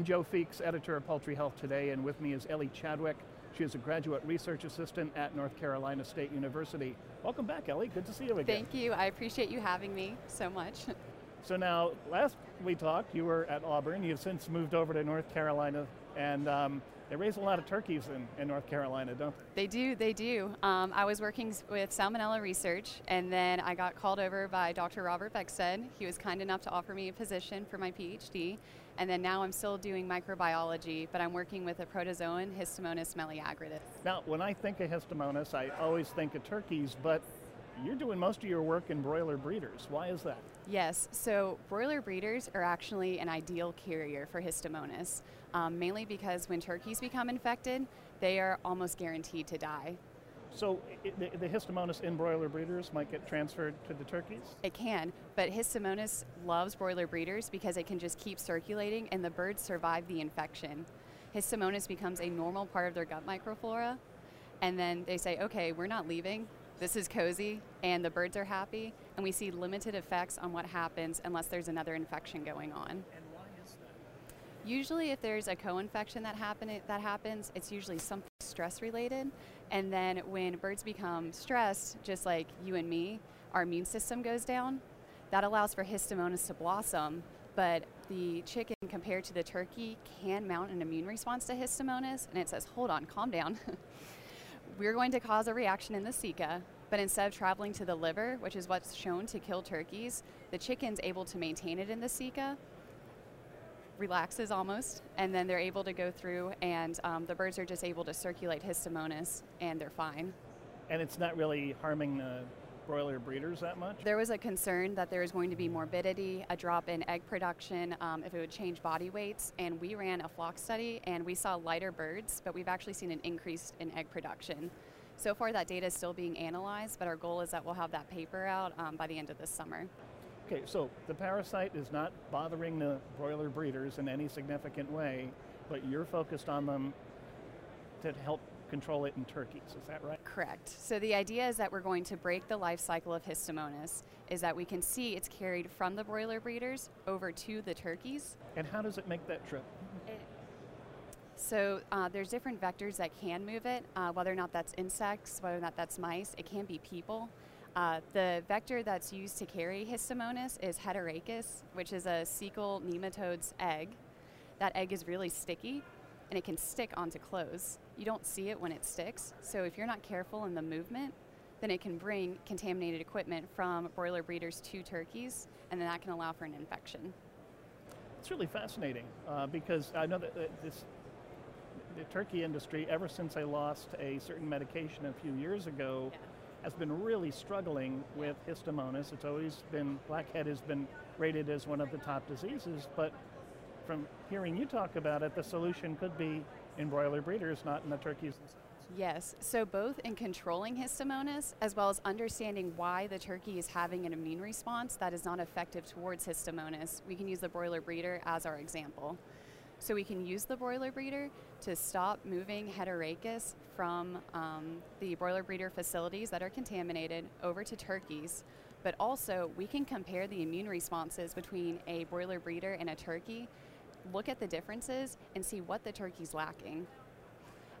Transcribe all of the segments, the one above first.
I'm Joe Feeks, editor of Poultry Health Today, and with me is Ellie Chadwick. She is a graduate research assistant at North Carolina State University. Welcome back, Ellie. Good to see you again. Thank you. I appreciate you having me so much. So now, last we talked, you were at Auburn. You've since moved over to North Carolina, and um, they raise a lot of turkeys in, in North Carolina, don't they? They do, they do. Um, I was working with salmonella research, and then I got called over by Dr. Robert Beckstead. He was kind enough to offer me a position for my PhD, and then now I'm still doing microbiology, but I'm working with a protozoan, Histomonas meleagridis. Now, when I think of Histomonas, I always think of turkeys, but you're doing most of your work in broiler breeders. Why is that? Yes, so broiler breeders are actually an ideal carrier for Histomonas, um, mainly because when turkeys become infected, they are almost guaranteed to die. So it, the, the Histomonas in broiler breeders might get transferred to the turkeys? It can, but Histomonas loves broiler breeders because it can just keep circulating and the birds survive the infection. Histomonas becomes a normal part of their gut microflora, and then they say, okay, we're not leaving, this is cozy and the birds are happy and we see limited effects on what happens unless there's another infection going on. And why is that? Usually if there's a co-infection that happen that happens, it's usually something stress related and then when birds become stressed just like you and me, our immune system goes down. That allows for histomonas to blossom, but the chicken compared to the turkey can mount an immune response to histomonas and it says, "Hold on, calm down." we're going to cause a reaction in the ceca, but instead of traveling to the liver, which is what's shown to kill turkeys, the chicken's able to maintain it in the ceca, relaxes almost, and then they're able to go through, and um, the birds are just able to circulate histomonas, and they're fine. And it's not really harming the broiler breeders that much? There was a concern that there was going to be morbidity, a drop in egg production, um, if it would change body weights. And we ran a flock study and we saw lighter birds, but we've actually seen an increase in egg production. So far, that data is still being analyzed, but our goal is that we'll have that paper out um, by the end of this summer. Okay, so the parasite is not bothering the broiler breeders in any significant way, but you're focused on them to help control it in turkeys. Is that right? Correct. So the idea is that we're going to break the life cycle of Histomonas, is that we can see it's carried from the broiler breeders over to the turkeys. And how does it make that trip? It, so uh, there's different vectors that can move it, uh, whether or not that's insects, whether or not that's mice, it can be people. Uh, the vector that's used to carry Histomonas is Heterakis, which is a cecal nematode's egg. That egg is really sticky, and it can stick onto clothes. You don't see it when it sticks, so if you're not careful in the movement, then it can bring contaminated equipment from broiler breeders to turkeys, and then that can allow for an infection. It's really fascinating uh, because I know that this the turkey industry, ever since I lost a certain medication a few years ago, yeah. has been really struggling with histomonas. It's always been blackhead has been rated as one of the top diseases, but from hearing you talk about it, the solution could be in broiler breeders, not in the turkeys themselves. Yes, so both in controlling histomonas as well as understanding why the turkey is having an immune response that is not effective towards histomonas, we can use the broiler breeder as our example. So we can use the broiler breeder to stop moving heterakis from um, the broiler breeder facilities that are contaminated over to turkeys. But also, we can compare the immune responses between a broiler breeder and a turkey look at the differences and see what the turkey's lacking.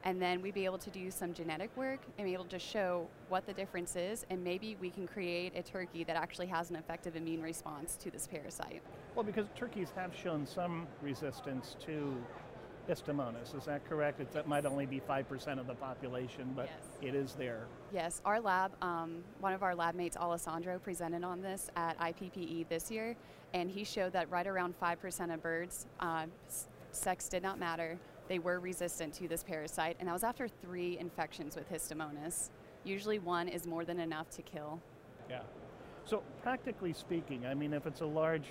And then we'd be able to do some genetic work and be able to show what the difference is, and maybe we can create a turkey that actually has an effective immune response to this parasite. Well, because turkeys have shown some resistance to Histomonas. Is that correct? It, that might only be 5% of the population, but yes. it is there. Yes, our lab, um, one of our lab mates, Alessandro, presented on this at IPPE this year, and he showed that right around 5% of birds, uh, sex did not matter, they were resistant to this parasite, and that was after three infections with Histomonas. Usually one is more than enough to kill. Yeah. So, practically speaking, I mean, if it's a large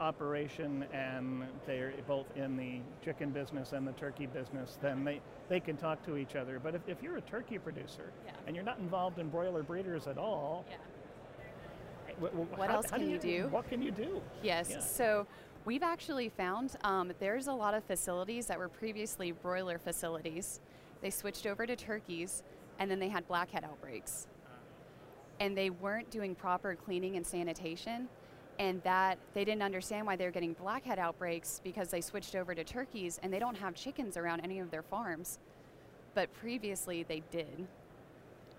operation and they're both in the chicken business and the turkey business, then they, they can talk to each other. But if, if you're a turkey producer yeah. and you're not involved in broiler breeders at all, yeah. what how, else can you, you, do? What can you do? Yes. Yeah. So we've actually found um, there's a lot of facilities that were previously broiler facilities. They switched over to turkeys and then they had blackhead outbreaks. And they weren't doing proper cleaning and sanitation and that they didn't understand why they were getting blackhead outbreaks because they switched over to turkeys and they don't have chickens around any of their farms. But previously they did.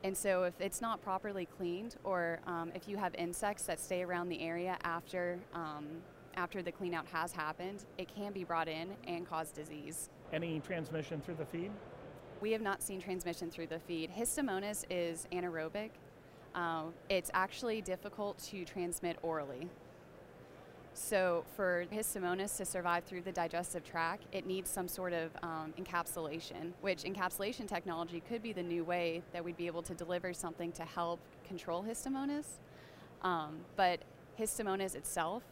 And so if it's not properly cleaned or um, if you have insects that stay around the area after, um, after the cleanout has happened, it can be brought in and cause disease. Any transmission through the feed? We have not seen transmission through the feed. Histomonas is anaerobic. Uh, it's actually difficult to transmit orally. So for Histomonas to survive through the digestive tract, it needs some sort of um, encapsulation, which encapsulation technology could be the new way that we'd be able to deliver something to help control Histomonas. Um, but Histomonas itself,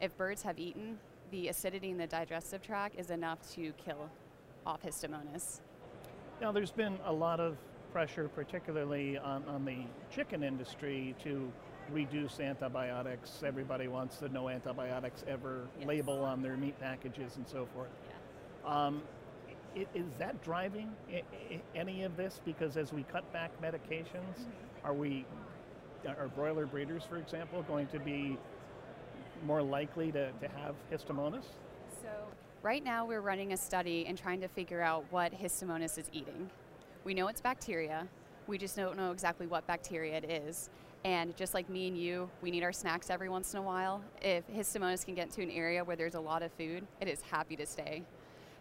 if birds have eaten, the acidity in the digestive tract is enough to kill off Histomonas. Now, there's been a lot of pressure, particularly on, on the chicken industry, to reduce antibiotics. Everybody wants the no antibiotics ever Yes. label on their meat packages and so forth. Yeah. Um, is that driving any of this? Because as we cut back medications, are we, are broiler breeders, for example, going to be more likely to, to have histomonas? So, right now we're running a study and trying to figure out what Histomonas is eating. We know it's bacteria, we just don't know exactly what bacteria it is. And just like me and you, we need our snacks every once in a while. If Histomonas can get to an area where there's a lot of food, it is happy to stay.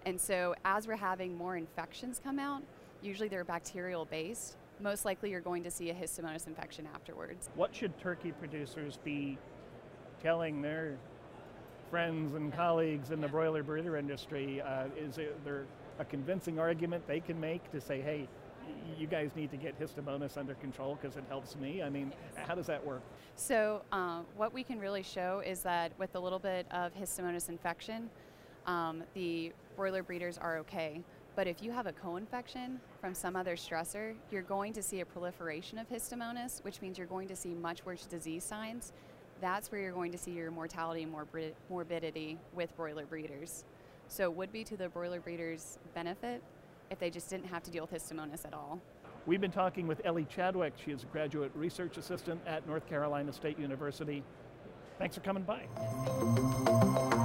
And so, as we're having more infections come out, usually they're bacterial based, most likely you're going to see a Histomonas infection afterwards. What should turkey producers be telling their friends and colleagues in the broiler breeder industry? Uh, is there a convincing argument they can make to say, hey, you guys need to get histomonas under control because it helps me? I mean, how does that work? So, um, what we can really show is that with a little bit of Histomonas infection, um, the broiler breeders are okay. But if you have a co infection from some other stressor, you're going to see a proliferation of Histomonas, which means you're going to see much worse disease signs. That's where you're going to see your mortality and morbid- morbidity with broiler breeders. So, it would be to the broiler breeders' benefit if they just didn't have to deal with Histomonas at all. We've been talking with Ellie Chadwick. She is a graduate research assistant at North Carolina State University. Thanks for coming by.